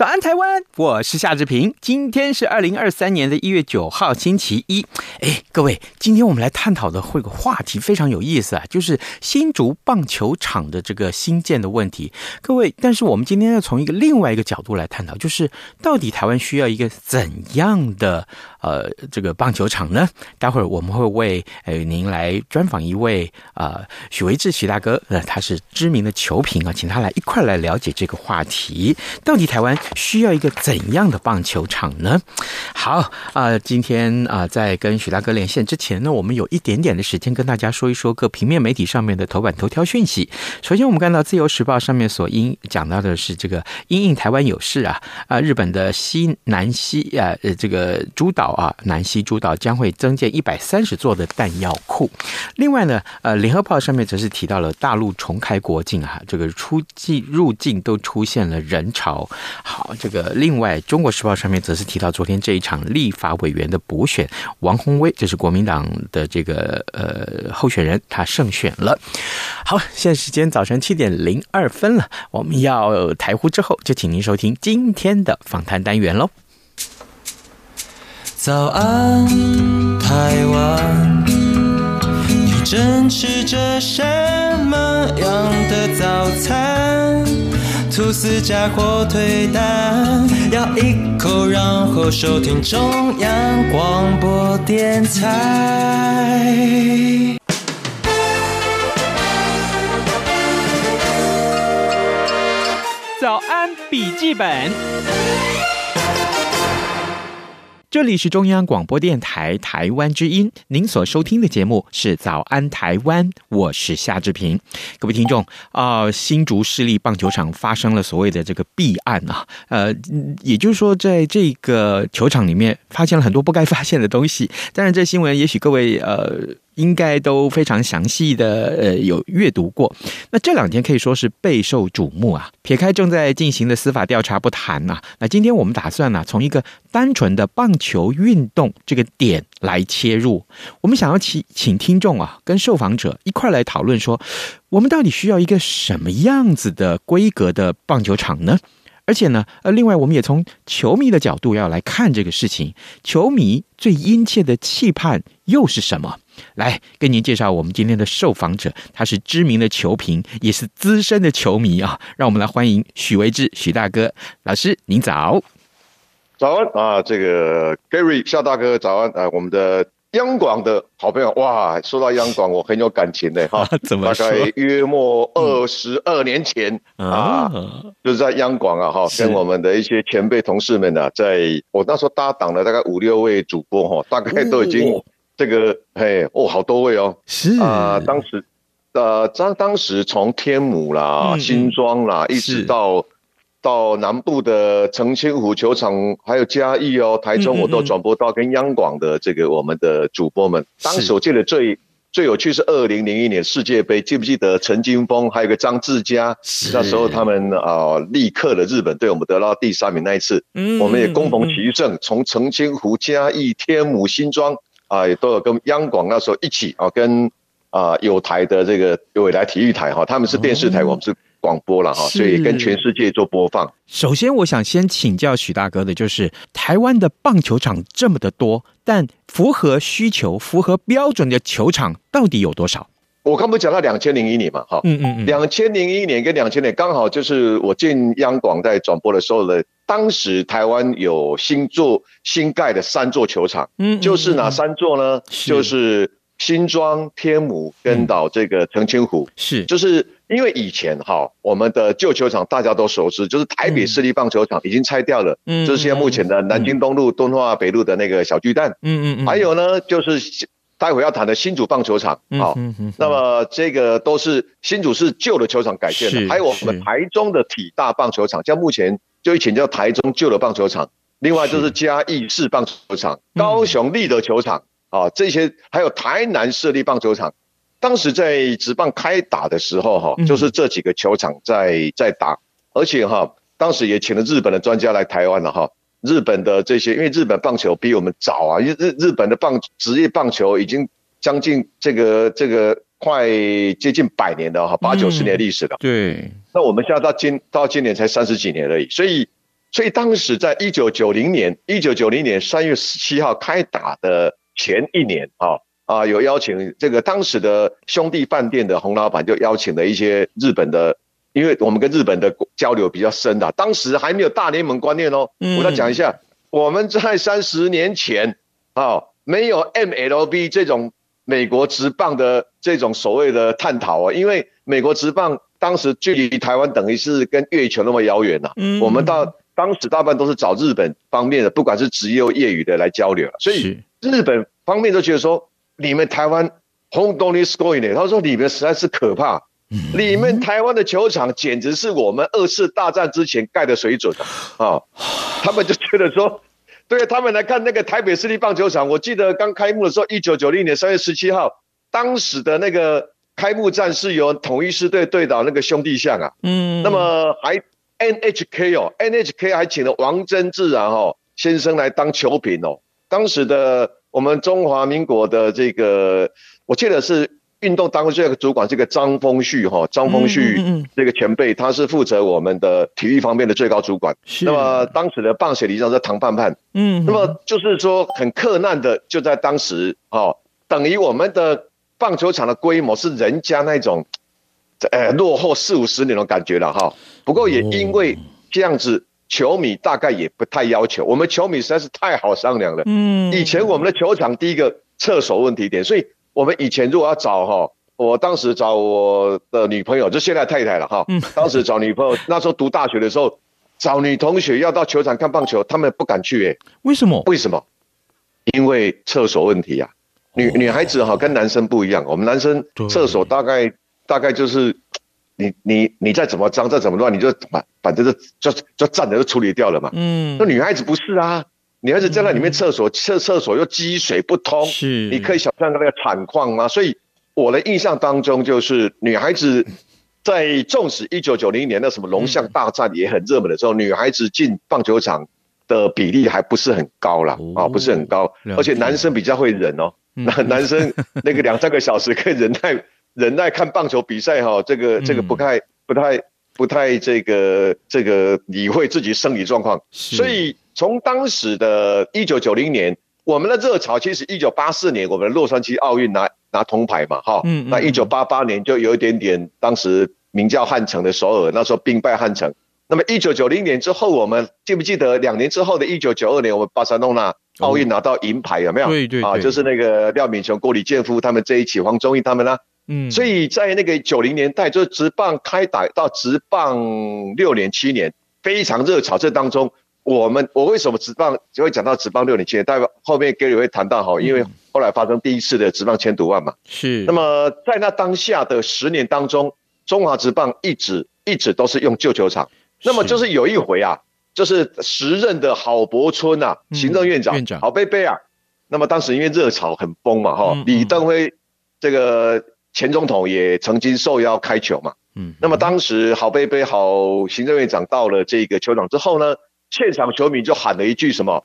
O 台湾！我是夏志平。今天是二零二三年的一月九号，星期一。哎，各位，今天我们来探讨的会个话题非常有意思啊，就是新竹棒球场的这个新建的问题。各位，但是我们今天要从一个另外一个角度来探讨，就是到底台湾需要一个怎样的呃这个棒球场呢？待会儿我们会为呃您来专访一位啊、呃、许维志许大哥，呃他是知名的球评啊，请他来一块来了解这个话题，到底台湾。需要一个怎样的棒球场呢？好啊、今天啊、在跟许大哥连线之前呢，我们有一点点的时间跟大家说一说各平面媒体上面的头版头条讯息。首先，我们看到《自由时报》上面所应讲到的是这个因应台湾有事啊啊，日本的西南西啊呃这个诸岛啊南西诸岛将会增建一百三十座的弹药库。另外呢，呃，《联合报》上面则是提到了大陆重开国境啊，这个出境入境都出现了人潮。好，这个另外，《中国时报》上面则是提到昨天这一场立法委员的补选，王鸿威这是国民党的这个呃候选人，他胜选了。好，现在时间早晨七点零二分了，我们要台呼之后，就请您收听今天的访谈单元喽。早安，台湾，你正吃着什么样的早餐？吐司加火腿蛋，咬一口，然后收听中央广播电台。早安，笔记本。这里是中央广播电台台湾之音，您所收听的节目是《早安台湾》，我是夏志平。各位听众啊、新竹市立棒球场发生了所谓的这个弊案啊，呃，也就是说，在这个球场里面发现了很多不该发现的东西。当然，这新闻也许各位呃。应该都非常详细的呃有阅读过，那这两天可以说是备受瞩目啊。撇开正在进行的司法调查不谈、啊，那今天我们打算呢、从一个单纯的棒球运动这个点来切入，我们想要请请听众啊跟受访者一块来讨论说，我们到底需要一个什么样子的规格的棒球场呢？而且呢，呃，另外我们也从球迷的角度要来看这个事情，球迷最殷切的期盼又是什么？来跟您介绍我们今天的受访者，他是知名的球评，也是资深的球迷啊。让我们来欢迎许维志许大哥老师，您早。早安啊，这个 Gary 夏大哥早安啊，我们的央广的好朋友哇，说到央广我很有感情的哈、啊，怎么说？大概约莫二十二年前、嗯、啊，就是在央广啊哈，跟我们的一些前辈同事们呢、啊，在我那时候搭档了大概五六位主播哈，大概都已经。哦这个嘿哦，好多位哦，是啊、呃，当时呃，当当时从天母啦、嗯、新庄啦，一直到到南部的澄清湖球场，还有嘉义哦、台中，我都转播到跟央广的这个我们的主播们。嗯嗯嗯，当时我记得最最有趣是二零零一年世界杯，记不记得陈金峰还有个张志佳？那时候他们啊、呃，力克了日本队，我们得到第三名那一次，嗯，我们也攻逢其胜，从澄清湖、嘉义、天母、新庄。啊，也都有跟央广那时候一起啊，跟啊有台的这个未来体育台哈，他们是电视台，哦、我们是广播了哈，所以跟全世界做播放。首先，我想先请教许大哥的，就是台湾的棒球场这么的多，但符合需求、符合标准的球场到底有多少？我刚不讲到两千零一年嘛，哈，嗯嗯嗯，两千零一年跟两千年刚好就是我进央广在转播的时候的。当时台湾有新做新盖的三座球场，嗯，就是哪三座呢？就是新庄、天母跟到这个澄清湖，是，就是因为以前哈，我们的旧球场大家都熟知，就是台北市立棒球场已经拆掉了，嗯，就是现在目前的南京东路、敦化北路的那个小巨蛋，嗯嗯嗯，还有呢就是待会要谈的新竹棒球场，好，那么这个都是新竹是旧的球场改建的，还有我们台中的体大棒球场，像目前就以前叫台中旧的棒球场，另外就是嘉义市棒球场、高雄立德球场啊，这些还有台南设立棒球场，当时在职棒开打的时候哈，就是这几个球场在在打，而且哈，当时也请了日本的专家来台湾了哈。日本的这些，因为日本棒球比我们早啊，因为日日本的棒职业棒球已经将近这个这个快接近百年的哈，八九十年历史了。对，那我们现在到今到今年才三十几年而已，所以所以当时在一九九零年一九九零年三月十七号开打的前一年啊啊，有邀请这个当时的兄弟饭店的洪老板就邀请了一些日本的。因为我们跟日本的交流比较深的，当时还没有大联盟观念哦。我再讲一下，我们在三十年前啊，没有 MLB 这种美国职棒的这种所谓的探讨啊，因为美国职棒当时距离台湾等于是跟月球那么遥远呐。我们到当时大半都是找日本方面的，不管是职业业余的来交流，所以日本方面都觉得说，你们台湾 Home Don't Score 呢，他说你们实在是可怕。里面台湾的球场简直是我们二次大战之前盖的水准啊！他们就觉得说，对他们来看那个台北市立棒球场，我记得刚开幕的时候，一九九零年三月十七号，当时的那个开幕战是由统一师队对岛那个兄弟象啊，嗯，那么还 NHK 哦，NHK 还请了王贞治啊哦先生来当球评哦，当时的我们中华民国的这个，我记得是。运动单位这个主管，这个张丰旭哈，张丰旭这个前辈，他是负责我们的体育方面的最高主管。那么当时的棒协理事长是唐盼盼。嗯，那么就是说很克难的，就在当时哈，等于我们的棒球场的规模是人家那种，呃，落后四五十年的感觉了哈。不过也因为这样子，球迷大概也不太要求，我们球迷实在是太好商量了。嗯，以前我们的球场第一个厕所问题点，所以。我们以前如果要找哈，我当时找我的女朋友，就现在太太了哈。当时找女朋友，那时候读大学的时候，找女同学要到球场看棒球，他们不敢去诶。为什么？为什么？因为厕所问题呀。女女孩子哈跟男生不一样，我们男生厕所大概大概就是，你你你再怎么脏再怎么乱，你就反反正就就就站着就处理掉了嘛。嗯。那女孩子不是啊。女孩子站在那里面厕所，厕厕所又积水不通，是，你可以想象那个惨况吗？所以我的印象当中，就是女孩子在纵使一九九零年的什么龙象大战也很热门的时候，女孩子进棒球场的比例还不是很高啦，啊，不是很高，而且男生比较会忍哦，那男生那个两三个小时可以忍耐忍耐看棒球比赛哈，这个这个不太不太不太这个这个理会自己生理状况，所以。从当时的一九九零年，我们的热潮其实一九八四年我们的洛杉矶奥运拿拿铜牌嘛，哈，嗯，那一九八八年就有一点点，当时名叫汉城的首尔，那时候兵败汉城。那么一九九零年之后，我们记不记得两年之后的一九九二年，我们巴塞隆纳奥运拿到银牌有没有？对对啊，就是那个廖敏雄、郭李建夫他们这一起，黄宗义他们呢，嗯，所以在那个九零年代，就是直棒开打到直棒六年七年，非常热炒，这当中。我们我为什么直棒就会讲到直棒六年七年？代表后面 Gary 会谈到哈，因为后来发生第一次的直棒千赌案嘛。是。那么在那当下的十年当中，中华直棒一直一直都是用旧球场。那么就是有一回啊，就是时任的郝柏村啊，行政院长，郝贝贝啊。那么当时因为热潮很疯嘛哈，李登辉这个前总统也曾经受邀开球嘛。嗯。那么当时郝贝贝郝行政院长到了这个球场之后呢？现场球迷就喊了一句什么？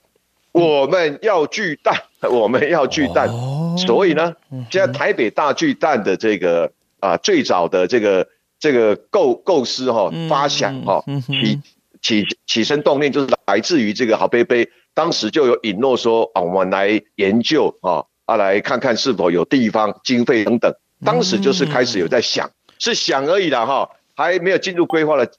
我们要巨蛋，我们要巨蛋。所以呢，现在台北大巨蛋的这个啊，最早的这个这个构构思哈，发想哈，起起起身动念就是来自于这个郝贝贝，当时就有允诺说啊，我们来研究啊啊，来看看是否有地方经费等等。当时就是开始有在想，是想而已啦哈，还没有进入规划的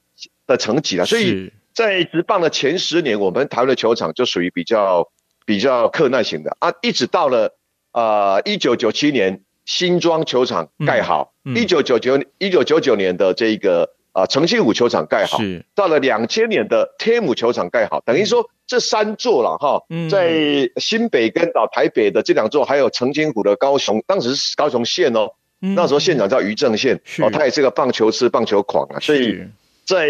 的层级了，所以。在职棒的前十年，我们台湾的球场就属于比较比较克难型的。啊，一直到了啊一九九七年新庄球场盖好，一九九九一九九九年的这个啊澄清湖球场盖好，到了两千年的天母球场盖好，等于说这三座了哈，在新北跟到台北的这两座，还有澄清湖的高雄，当时是高雄县哦，那时候县长叫于正宪，哦，他也是个棒球痴、棒球狂啊，所以在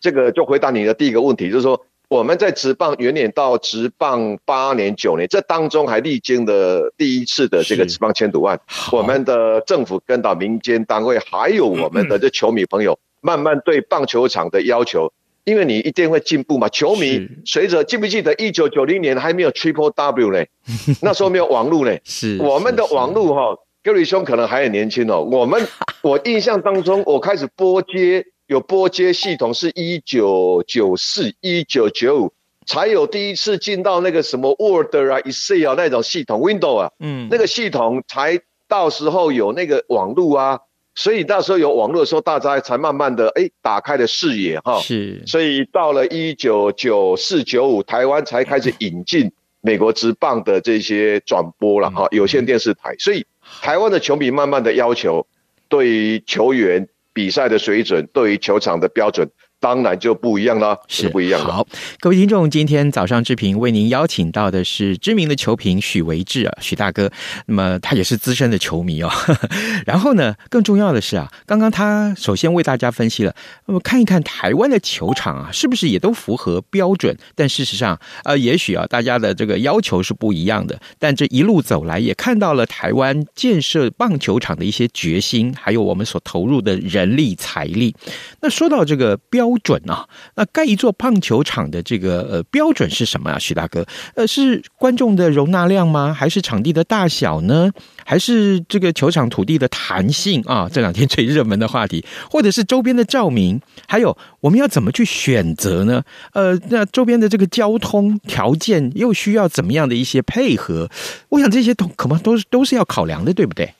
这个就回答你的第一个问题，就是说。我们在职棒元年到职棒八年九年，这当中还历经了第一次的这个职棒签赌案。我们的政府跟到民间单位，还有我们的这球迷朋友，慢慢对棒球场的要求，因为你一定会进步嘛。球迷随着记不记得一九九零年还没有 Triple W 呢？那时候没有网络呢。是我们的网络哈，Gary 兄可能还很年轻哦。我们 我印象当中，我开始拨接。有拨接系统是一九九四、一九九五才有第一次进到那个什么 Word 啊、Excel 啊那种系统，Windows 啊，嗯，那个系统才到时候有那个网络啊，所以那时候有网络的时候，大家才慢慢的哎打开了视野哈，是，所以到了一九九四、九五，台湾才开始引进美国职棒的这些转播了哈，有线电视台，所以台湾的球迷慢慢的要求对于球员。比赛的水准，对于球场的标准。当然就不一样了，是不一样的。好，各位听众，今天早上志平为您邀请到的是知名的球评许维志啊，许大哥。那么他也是资深的球迷哦。然后呢，更重要的是啊，刚刚他首先为大家分析了，那么看一看台湾的球场啊，是不是也都符合标准？但事实上，呃，也许啊，大家的这个要求是不一样的。但这一路走来，也看到了台湾建设棒球场的一些决心，还有我们所投入的人力财力。那说到这个标。标准啊，那盖一座棒球场的这个呃标准是什么啊？许大哥，呃，是观众的容纳量吗？还是场地的大小呢？还是这个球场土地的弹性啊？这两天最热门的话题，或者是周边的照明，还有我们要怎么去选择呢？呃，那周边的这个交通条件又需要怎么样的一些配合？我想这些都可能都是都是要考量的，对不对？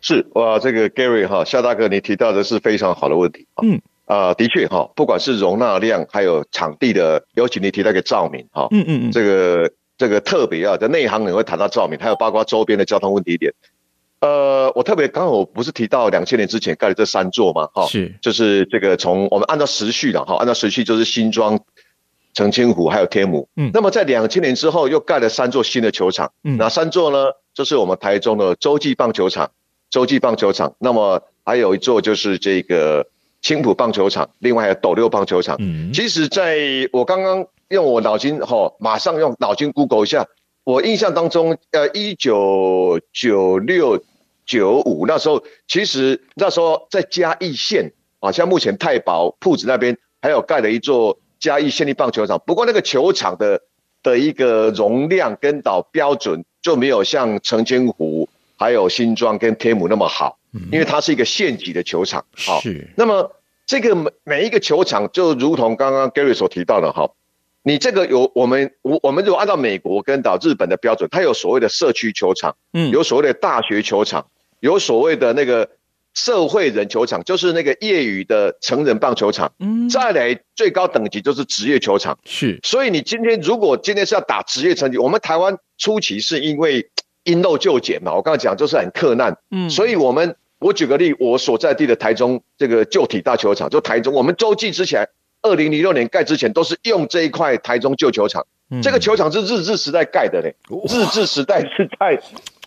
是哇，这个 Gary 哈，夏大哥，你提到的是非常好的问题。嗯。啊、呃，的确哈，不管是容纳量，还有场地的，尤其你提到一个照明哈，嗯嗯嗯，这个这个特别啊，在内行人会谈到照明，还有包括周边的交通问题点。呃，我特别刚好我不是提到两千年之前盖了这三座嘛，哈，是，就是这个从我们按照时序的哈，按照时序就是新庄、澄清湖还有天母，嗯，那么在两千年之后又盖了三座新的球场，嗯，哪三座呢？就是我们台中的洲际棒球场、洲际棒球场，那么还有一座就是这个。青浦棒球场，另外还有斗六棒球场。嗯，其实在我刚刚用我脑筋哈，马上用脑筋 Google 一下，我印象当中，呃，一九九六九五那时候，其实那时候在嘉义县啊，像目前太保铺子那边还有盖了一座嘉义县立棒球场，不过那个球场的的一个容量跟导标准就没有像澄清湖还有新庄跟天母那么好。因为它是一个县级的球场，好，是。那么这个每每一个球场，就如同刚刚 Gary 所提到的，哈，你这个有我们我我们如果按照美国跟到日本的标准，它有所谓的社区球场，嗯，有所谓的大学球场，有所谓的那个社会人球场，就是那个业余的成人棒球场，嗯，再来最高等级就是职业球场，是。所以你今天如果今天是要打职业成绩，我们台湾初期是因为。因陋就简嘛，我刚才讲就是很克难，嗯，所以我们我举个例，我所在地的台中这个旧体大球场，就台中，我们洲际之前二零零六年盖之前都是用这一块台中旧球场，嗯，这个球场是日治时代盖的嘞，日治时代是在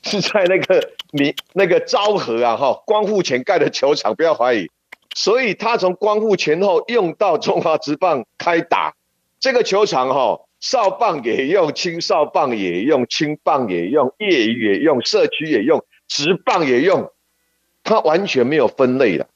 是在那个你那个昭和啊哈光复前盖的球场，不要怀疑，所以他从光复前后用到中华职棒开打，这个球场哈。少棒也用，青少棒也用，青棒也用，业余也用，社区也用，直棒也用，它完全没有分类的，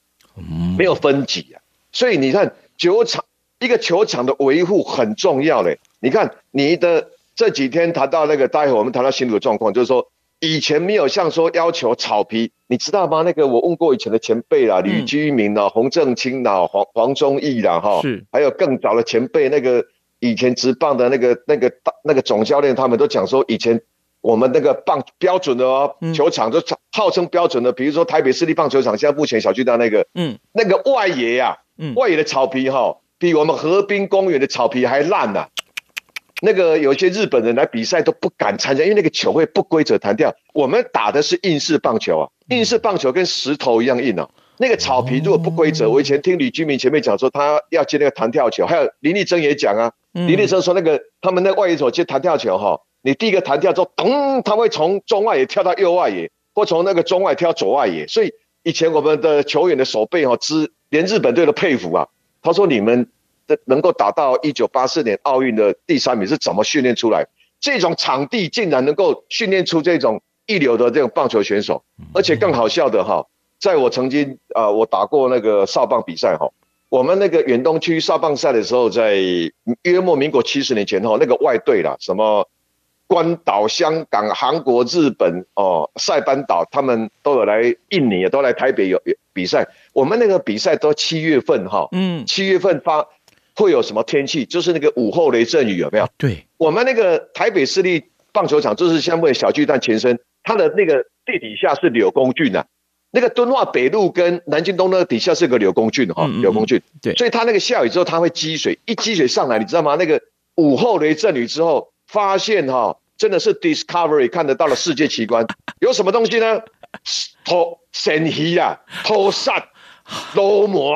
没有分级啊。所以你看球场一个球场的维护很重要嘞。你看你的这几天谈到那个，待会我们谈到新竹的状况，就是说以前没有像说要求草皮，你知道吗？那个我问过以前的前辈啦，吕居明啦，洪正清啦，黄黄忠义啦，哈，是，还有更早的前辈那个。以前职棒的那个那个大那个总教练，他们都讲说，以前我们那个棒标准的哦，球场就号称标准的，比如说台北市立棒球场，现在目前小巨蛋那个，嗯，那个外野呀，嗯，外野的草皮哈，比我们河滨公园的草皮还烂呐。那个有些日本人来比赛都不敢参加，因为那个球会不规则弹跳。我们打的是硬式棒球啊，硬式棒球跟石头一样硬啊。那个草皮如果不规则，我以前听李居明前面讲说，他要接那个弹跳球，还有林立珍也讲啊，李立生说那个他们那外野手接弹跳球哈，你第一个弹跳之后，咚，他会从中外野跳到右外野，或从那个中外跳左外野，所以以前我们的球员的手背哈，之连日本队都佩服啊。他说你们的能够打到一九八四年奥运的第三名是怎么训练出来？这种场地竟然能够训练出这种一流的这种棒球选手，而且更好笑的哈。在我曾经啊、呃，我打过那个少棒比赛哈，我们那个远东区少棒赛的时候，在约莫民国七十年前后，那个外队啦，什么关岛、香港、韩国、日本哦，塞班岛，他们都有来印尼，也都来台北有比赛。我们那个比赛都七月份哈，嗯，七月份发会有什么天气？就是那个午后雷阵雨有没有？对，我们那个台北市立棒球场，就是相对小巨蛋前身，它的那个地底下是柳公圳呐。那个敦化北路跟南京东那个底下是个柳公郡哈，柳公郡，对，所以它那个下雨之后，它会积水，一积水上来，你知道吗？那个午后雷阵雨之后，发现哈，真的是 Discovery 看得到了世界奇观，有什么东西呢？头神鱼啊，头鳝、罗摩，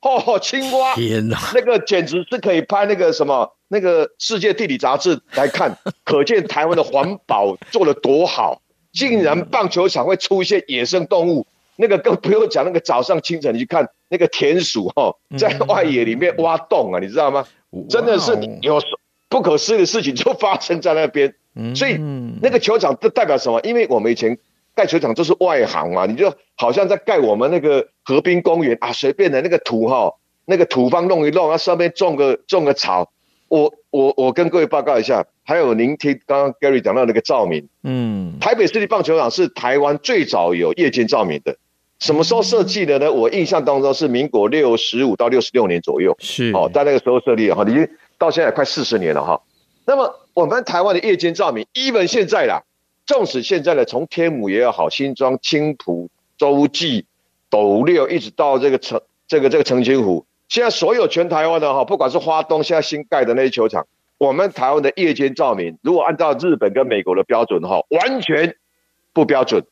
哦，青蛙，天哪，那个简直是可以拍那个什么那个世界地理杂志来看，可见台湾的环保做得多好。竟然棒球场会出现野生动物，那个更不用讲。那个早上清晨你去看那个田鼠哈，在外野里面挖洞啊，你知道吗？真的是有不可思议的事情就发生在那边。所以那个球场这代表什么？因为我们以前盖球场都是外行嘛，你就好像在盖我们那个河滨公园啊，随便的那个土哈，那个土方弄一弄，啊上面种个种个草。我我我跟各位报告一下。还有您听刚刚 Gary 讲到那个照明，嗯，台北市立棒球场是台湾最早有夜间照明的，什么时候设计的呢？我印象当中是民国六十五到六十六年左右，是哦，在那个时候设立哈，已经到现在快四十年了哈。那么我们台湾的夜间照明，even 现在啦，纵使现在的从天母也好，新庄、青浦、洲际、斗六，一直到这个澄这个这个澄清湖，现在所有全台湾的哈，不管是花东现在新盖的那些球场。我们台湾的夜间照明，如果按照日本跟美国的标准的话，完全不标准。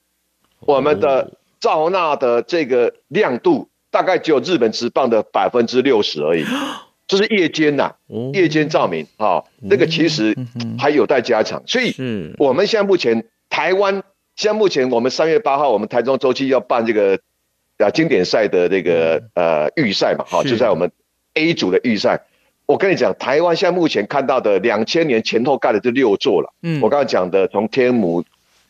我们的照纳的这个亮度，大概只有日本直棒的百分之六十而已。这是夜间呐，夜间照明啊，那个其实还有待加强。所以，我们现在目前台湾，现在目前我们三月八号，我们台中周期要办这个啊经典赛的这个呃预赛嘛，哈，就在我们 A 组的预赛。我跟你讲，台湾现在目前看到的两千年前后盖的这六座了。嗯，我刚才讲的从天母、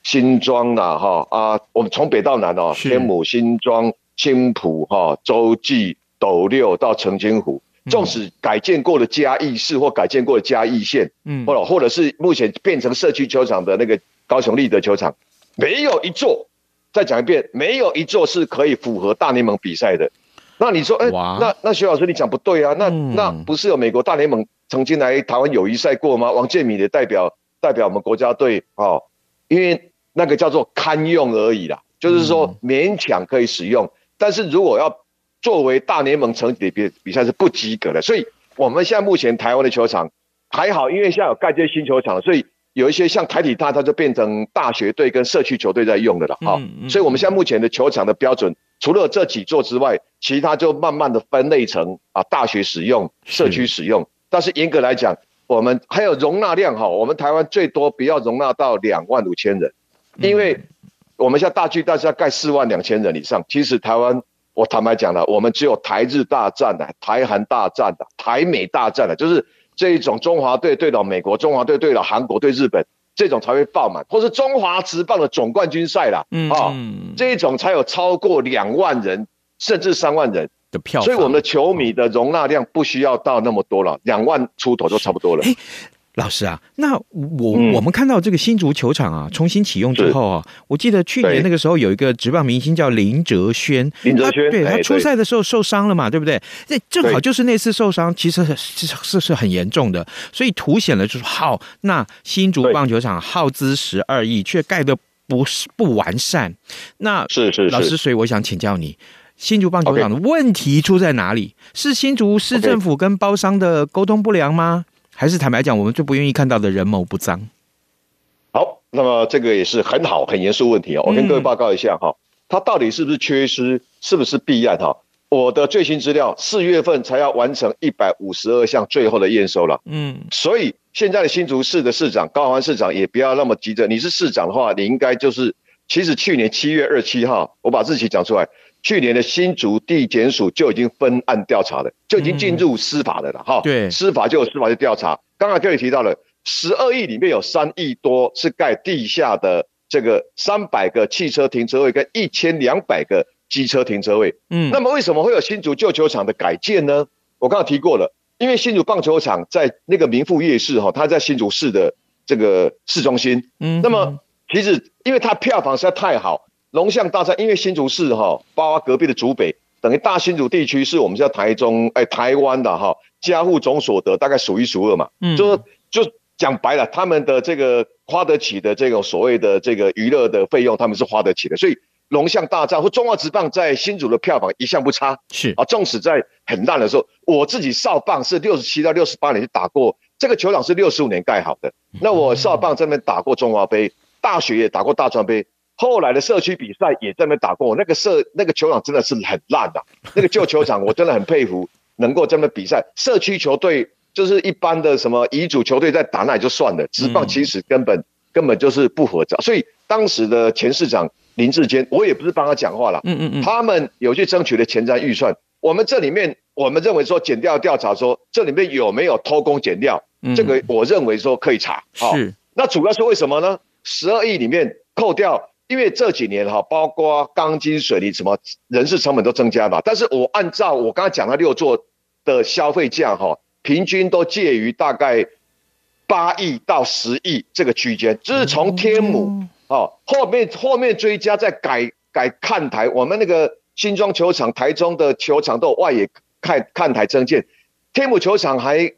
新庄呐，哈啊，我们从北到南哦，天母、新庄、青浦、哈洲际、斗六到澄清湖，纵使改建过的嘉义市或改建过的嘉义县，嗯，或者或者是目前变成社区球场的那个高雄立德球场，没有一座，再讲一遍，没有一座是可以符合大联盟比赛的。那你说，哎、欸，那那徐老师你讲不对啊，那、嗯、那不是有美国大联盟曾经来台湾友谊赛过吗？王建民的代表代表我们国家队哦，因为那个叫做堪用而已啦，就是说勉强可以使用，嗯、但是如果要作为大联盟成绩的比比赛是不及格的，所以我们现在目前台湾的球场还好，因为现在有盖这些新球场，所以有一些像台体大，它就变成大学队跟社区球队在用的了，哈、嗯，嗯、所以我们现在目前的球场的标准。除了这几座之外，其他就慢慢的分类成啊，大学使用、社区使用。是但是严格来讲，我们还有容纳量哈，我们台湾最多不要容纳到两万五千人，因为我们现在大巨蛋是要盖四万两千人以上。其实台湾，我坦白讲了，我们只有台日大战的、台韩大战的、台美大战的，就是这一种中华队对到美国，中华队对到韩国对日本。这种才会爆满，或是中华职棒的总冠军赛啦，嗯，啊，这种才有超过两万人甚至三万人。的票，所以我们的球迷的容纳量不需要到那么多了，两万出头就差不多了。老师啊，那我、嗯、我们看到这个新竹球场啊，重新启用之后啊，我记得去年那个时候有一个职棒明星叫林哲轩，林哲轩，对，他出赛的时候受伤了嘛，对不对？那正好就是那次受伤，其实是是是很严重的，所以凸显了就是好，那新竹棒球场耗资十二亿，却盖的不是不完善。那是是，是。老师，所以我想请教你，新竹棒球场的问题出在哪里？是新竹市政府跟包商的沟通不良吗？还是坦白讲，我们最不愿意看到的人谋不臧。好，那么这个也是很好、很严肃问题啊。我跟各位报告一下哈，它到底是不是缺失，是不是弊案哈？我的最新资料，四月份才要完成一百五十二项最后的验收了。嗯，所以现在的新竹市的市长高环市长也不要那么急着。你是市长的话，你应该就是，其实去年七月二十七号，我把日期讲出来，去年的新竹地检署就已经分案调查了，就已经进入司法的了哈。对，司法就有司法的调查。刚刚这里提到了，十二亿里面有三亿多是盖地下的这个三百个汽车停车位跟一千两百个。机车停车位，嗯，那么为什么会有新竹旧球场的改建呢？我刚刚提过了，因为新竹棒球场在那个民富夜市哈，它在新竹市的这个市中心，嗯，那么其实因为它票房实在太好，龙象大战，因为新竹市哈，包括隔壁的竹北，等于大新竹地区是我们叫台中哎台湾的哈，家户总所得大概数一数二嘛，嗯，就就讲白了，他们的这个花得起的这种所谓的这个娱乐的费用，他们是花得起的，所以。龙象大战或中华职棒在新竹的票房一向不差，是啊，纵使在很烂的时候，我自己少棒是六十七到六十八年就打过，这个球场是六十五年盖好的。那我少棒这边打过中华杯，大学也打过大专杯，后来的社区比赛也在那边打过。那个社那个球场真的是很烂的，那个旧球场我真的很佩服，能够这么比赛。社区球队就是一般的什么乙组球队在打那也就算了，职棒其实根本根本就是不合照。所以当时的前市长。林志坚，我也不是帮他讲话了。嗯嗯嗯，他们有去争取的前瞻预算，我们这里面，我们认为说减掉调查说这里面有没有偷工减料，这个我认为说可以查。是，那主要是为什么呢？十二亿里面扣掉，因为这几年哈，包括钢筋水泥什么人事成本都增加嘛。但是我按照我刚才讲的六座的消费价哈，平均都介于大概八亿到十亿这个区间，就是从天母。哦，后面后面追加再改改看台，我们那个新庄球场、台中的球场都有外野看看台增建，天母球场还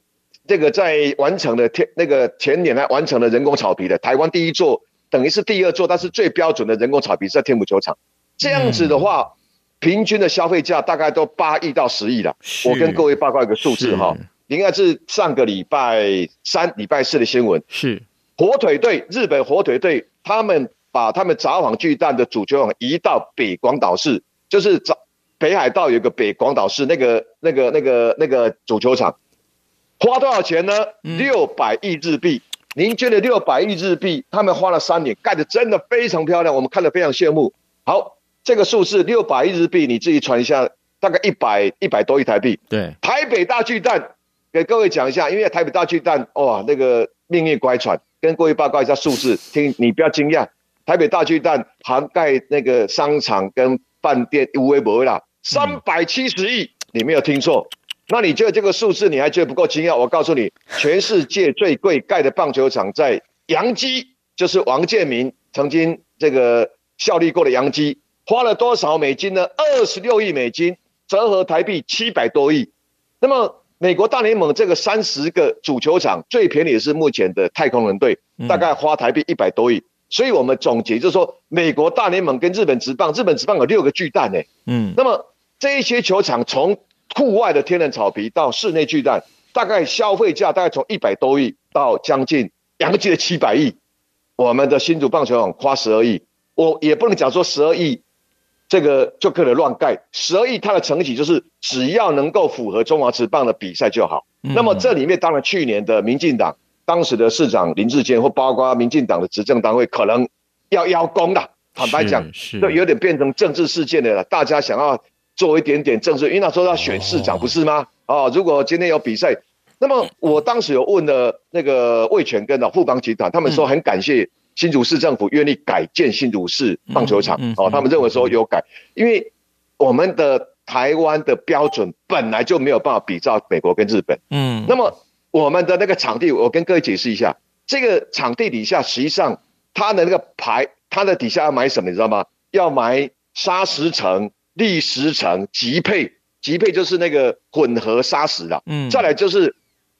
这个在完成了天那个前年来完成了人工草皮的台湾第一座，等于是第二座，但是最标准的人工草皮是在天母球场。这样子的话，平均的消费价大概都八亿到十亿了。我跟各位报告一个数字哈，应该是上个礼拜三、礼拜四的新闻。是火腿队，日本火腿队。他们把他们札幌巨蛋的主球场移到北广岛市，就是札北海道有个北广岛市那个那个那个那个主球场，花多少钱呢？六百亿日币。您捐了六百亿日币，他们花了三年盖的真的非常漂亮，我们看得非常羡慕。好，这个数字六百亿日币，你自己传一下，大概一百一百多亿台币。对，台北大巨蛋给各位讲一下，因为台北大巨蛋哇，那个命运乖舛。跟各位报告一下数字，听你不要惊讶。台北大巨蛋涵盖那个商场跟饭店，无微不微啦，三百七十亿，你没有听错。那你觉得这个数字你还觉得不够惊讶？我告诉你，全世界最贵盖的棒球场在洋基，就是王建民曾经这个效力过的洋基，花了多少美金呢？二十六亿美金，折合台币七百多亿。那么。美国大联盟这个三十个主球场最便宜的是目前的太空人队，大概花台币一百多亿。所以我们总结就是说，美国大联盟跟日本职棒，日本职棒有六个巨蛋诶。嗯，那么这一些球场从户外的天然草皮到室内巨蛋，大概消费价大概从一百多亿到将近两个季的七百亿。我们的新竹棒球场花十二亿，我也不能讲说十二亿。这个就可能乱盖，十二亿它的成绩就是只要能够符合中华职棒的比赛就好。嗯、那么这里面当然去年的民进党当时的市长林志坚或包括民进党的执政单位可能要邀功的，坦白讲，就有点变成政治事件的了。大家想要做一点点政治，因为那时候要选市长不是吗？哦，哦，如果今天有比赛，那么我当时有问了那个魏全跟的富邦集团，他们说很感谢。新竹市政府愿意改建新竹市棒球场，哦，他们认为说有改，因为我们的台湾的标准本来就没有办法比照美国跟日本，嗯，那么我们的那个场地，我跟各位解释一下，这个场地底下实际上它的那个排，它的底下要买什么，你知道吗？要买砂石层、礫石层、级配，级配就是那个混合砂石了，嗯，再来就是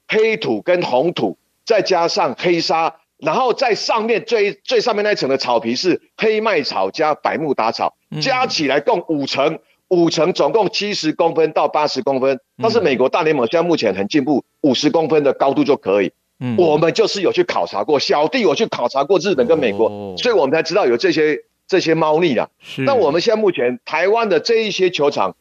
黑土跟红土，再加上黑沙。然后在上面最最上面那一层的草皮是黑麦草加百慕达草，加起来共五层，五层总共七十公分到八十公分。但是美国大联盟现在目前很进步，五十公分的高度就可以。嗯我们就是有去考察过，小弟我去考察过日本跟美国，所以我们才知道有这些这些猫腻了。是。那我们现在目前台湾的这一些球场，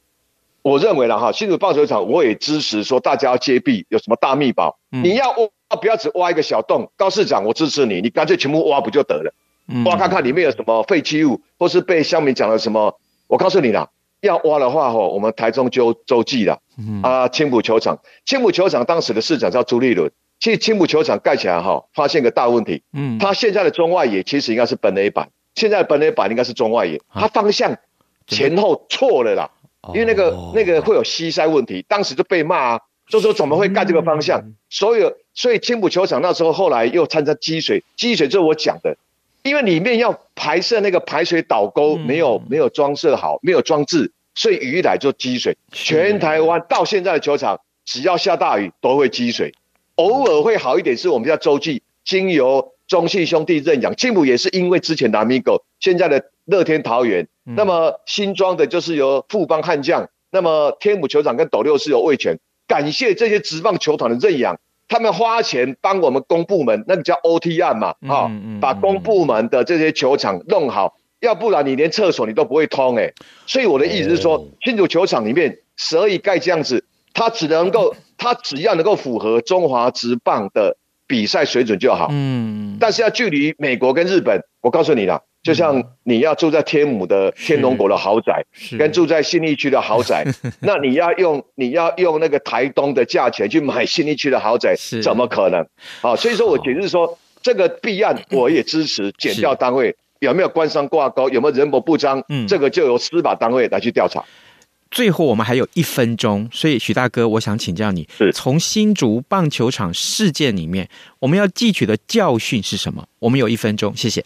我认为了哈，新竹棒球场我也支持说大家要揭弊，有什么大密宝，嗯、你要挖不要只挖一个小洞。高市长，我支持你，你干脆全部挖不就得了？嗯、挖看看里面有什么废弃物，或是被乡民讲了什么。我告诉你啦，要挖的话吼，我们台中就洲际了。嗯、啊，青浦球场，青浦球场当时的市长叫朱立伦。其实青浦球场盖起来哈，发现个大问题。嗯，它现在的中外野其实应该是本垒板，现在的本垒板应该是中外野，它方向前后错了啦。因为那个那个会有西塞问题，当时就被骂啊，就说怎么会盖这个方向？所有所以青浦球场那时候后来又掺杂积水，积水就是我讲的，因为里面要排设那个排水导沟，没有没有装设好，没有装置，所以雨一来就积水。全台湾到现在的球场，只要下大雨都会积水。偶尔会好一点，是我们叫洲际，经由中信兄弟认养，青埔也是因为之前的 Amigo，现在的乐天桃园，嗯、那么新庄的就是由富邦悍将，那么天母球场跟斗六是由味全，感谢这些职棒球团的认养，他们花钱帮我们公部门，那个叫 OT 案嘛，啊、把公部门的这些球场弄好，要不然你连厕所你都不会通哎，所以我的意思是说，新竹球场里面十二亿盖这样子。它只能够，它只要能够符合中华职棒的比赛水准就好。嗯，但是要距离美国跟日本，我告诉你啦，就像你要住在天母的天龙国的豪宅，跟住在信义区的豪宅，那你要用你要用那个台东的价钱去买信义区的豪宅，怎么可能？啊，所以说我解释说，这个弊案我也支持减掉单位有没有官商挂钩，有没有人谋不臧，这个就由司法单位来去调查。最后我们还有一分钟，所以许大哥，我想请教你，从新竹棒球场事件里面，我们要汲取的教训是什么？我们有一分钟，谢谢。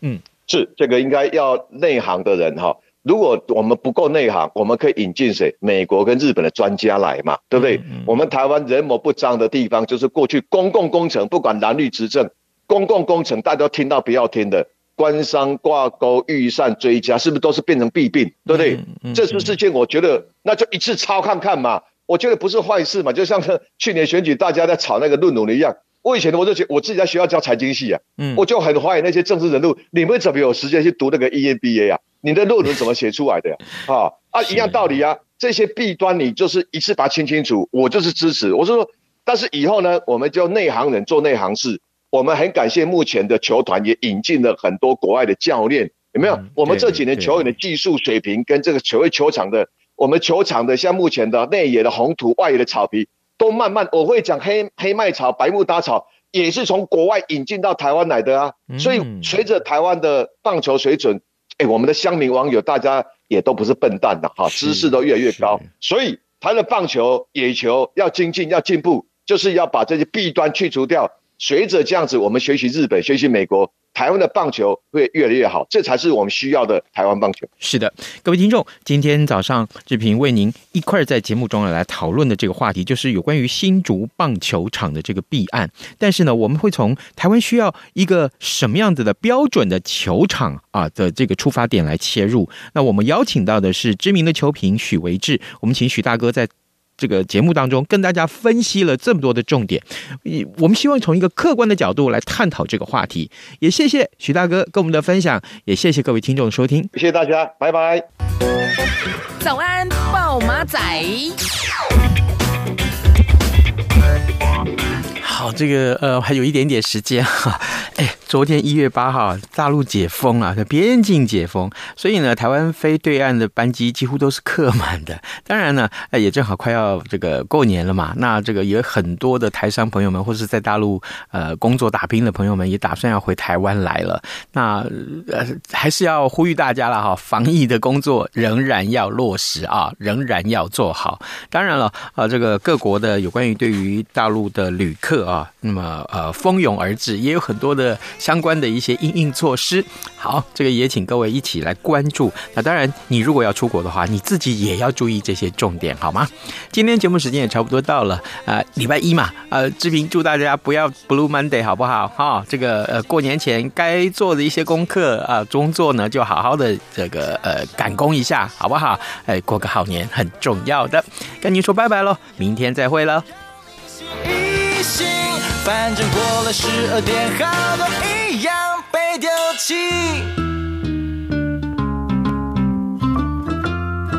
嗯，是这个应该要内行的人哈。如果我们不够内行，我们可以引进谁？美国跟日本的专家来嘛，对不对？嗯嗯、我们台湾人谋不臧的地方，就是过去公共工程，不管蓝绿执政，公共工程大家都听到不要听的。官商挂钩、预算追加，是不是都是变成弊病，对不对？嗯嗯、这次事件，我觉得那就一次抄看看嘛。我觉得不是坏事嘛，就像去年选举大家在炒那个论文一样。我以前我就觉得我自己在学校教财经系啊，嗯，我就很怀疑那些政治人物，你们怎么有时间去读那个 EMBA 啊？你的论文怎么写出来的呀？啊啊，一样道理啊。这些弊端你就是一次把它清清楚，我就是支持。我是说，但是以后呢，我们就内行人做内行事。我们很感谢目前的球团也引进了很多国外的教练，有没有？嗯、我们这几年球员的技术水平跟这个球球场的，我们球场的像目前的内野的红土、外野的草皮，都慢慢我会讲黑黑麦草、白木搭草，也是从国外引进到台湾来的啊。所以随着台湾的棒球水准，哎，我们的乡民网友大家也都不是笨蛋的哈，知识都越来越高。所以台湾的棒球、野球要精进、要进步，就是要把这些弊端去除掉。随着这样子，我们学习日本，学习美国，台湾的棒球会越来越好，这才是我们需要的台湾棒球。是的，各位听众，今天早上志平为您一块儿在节目中来讨论的这个话题，就是有关于新竹棒球场的这个弊案。但是呢，我们会从台湾需要一个什么样子的标准的球场啊的这个出发点来切入。那我们邀请到的是知名的球评许维志，我们请许大哥在。这个节目当中跟大家分析了这么多的重点，我们希望从一个客观的角度来探讨这个话题。也谢谢徐大哥跟我们的分享，也谢谢各位听众的收听，谢谢大家，拜拜。早安，暴马仔。好，这个呃还有一点点时间哈。哎，昨天一月八号，大陆解封了，边境解封，所以呢，台湾飞对岸的班机几乎都是客满的。当然呢，也正好快要这个过年了嘛，那这个有很多的台商朋友们，或是在大陆呃工作打拼的朋友们，也打算要回台湾来了。那呃还是要呼吁大家了哈，防疫的工作仍然要落实啊，仍然要做好。当然了，啊，这个各国的有关于对于大陆的旅客啊，那么呃蜂拥而至，也有很多的。相关的一些应应措施，好，这个也请各位一起来关注。那当然，你如果要出国的话，你自己也要注意这些重点，好吗？今天节目时间也差不多到了，呃，礼拜一嘛，呃，志平祝大家不要 Blue Monday，好不好？哈、这个呃，过年前该做的一些功课啊、呃，工作呢就好好的这个呃赶工一下，好不好？哎，过个好年很重要的，跟您说拜拜喽，明天再会了。反正过了十二点，好多一样被丢弃。